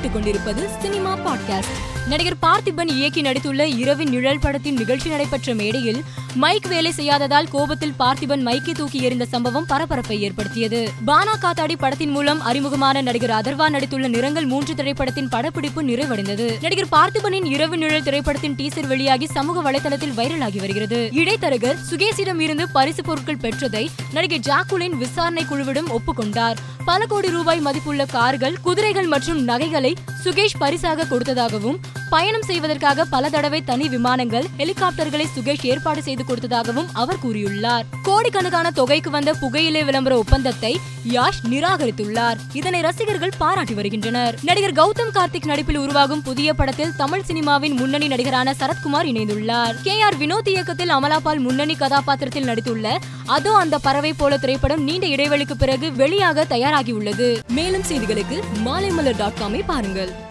கேட்டுக் கொண்டிருப்பது cinema podcast. நடிகர் பார்த்திபன் இயக்கி நடித்துள்ள இரவின் நிழல் படத்தின் நிகழ்ச்சி நடைபெற்ற மேடையில் மைக் வேலை செய்யாததால் கோபத்தில் பார்த்திபன் மைக்கை தூக்கி எறிந்த சம்பவம் பரபரப்பை ஏற்படுத்தியது. பானா காத்தாடி படத்தின் மூலம் அறிமுகமான நடிகர் அதர்வா நடித்துள்ள நிறங்கள் மூன்று திரைப்படத்தின் படப்பிடிப்பு நிறைவடைந்தது. நடிகர் பார்த்திபனின் இரவு நிழல் திரைப்படத்தின் டீசர் வெளியாகி சமூக வலைதளத்தில் வைரலாகி வருகிறது. இடைத்தரகர் சுகேசிடம் இருந்து பரிசு பொருட்கள் பெற்றதை நடிகை ஜாக்குலின் விசாரணை குழுவிடம் ஒப்புக்கொண்டார். பல கோடி ரூபாய் மதிப்புள்ள கார்கள் குதிரைகள் மற்றும் நகைகளை சுகேஷ் பரிசாக கொடுத்ததாகவும் பயணம் செய்வதற்காக பல தடவை தனி விமானங்கள் ஹெலிகாப்டர்களை சுகேஷ் ஏற்பாடு செய்து கொடுத்ததாகவும் அவர் கூறியுள்ளார். கோடிக்கணக்கான தொகைக்கு வந்த புகையிலை விளம்பர ஒப்பந்தத்தை யாஷ் நிராகரித்துள்ளார். இதனை ரசிகர்கள் பாராட்டி வருகின்றனர். நடிகர் கௌதம் கார்த்திக் நடிப்பில் உருவாகும் புதிய படத்தில் தமிழ் சினிமாவின் முன்னணி நடிகரான சரத்குமார் இணைந்துள்ளார். கே. ஆர். வினோத் இயக்கத்தில் அமலாபால் முன்னணி கதாபாத்திரத்தில் நடித்துள்ள அதோ அந்த பறவை போல திரைப்படம் நீண்ட இடைவெளிக்கு பிறகு வெளியாக தயாராகியுள்ளது. மேலும் செய்திகளுக்கு மாலைமலர் டாட் காமை பாருங்கள்.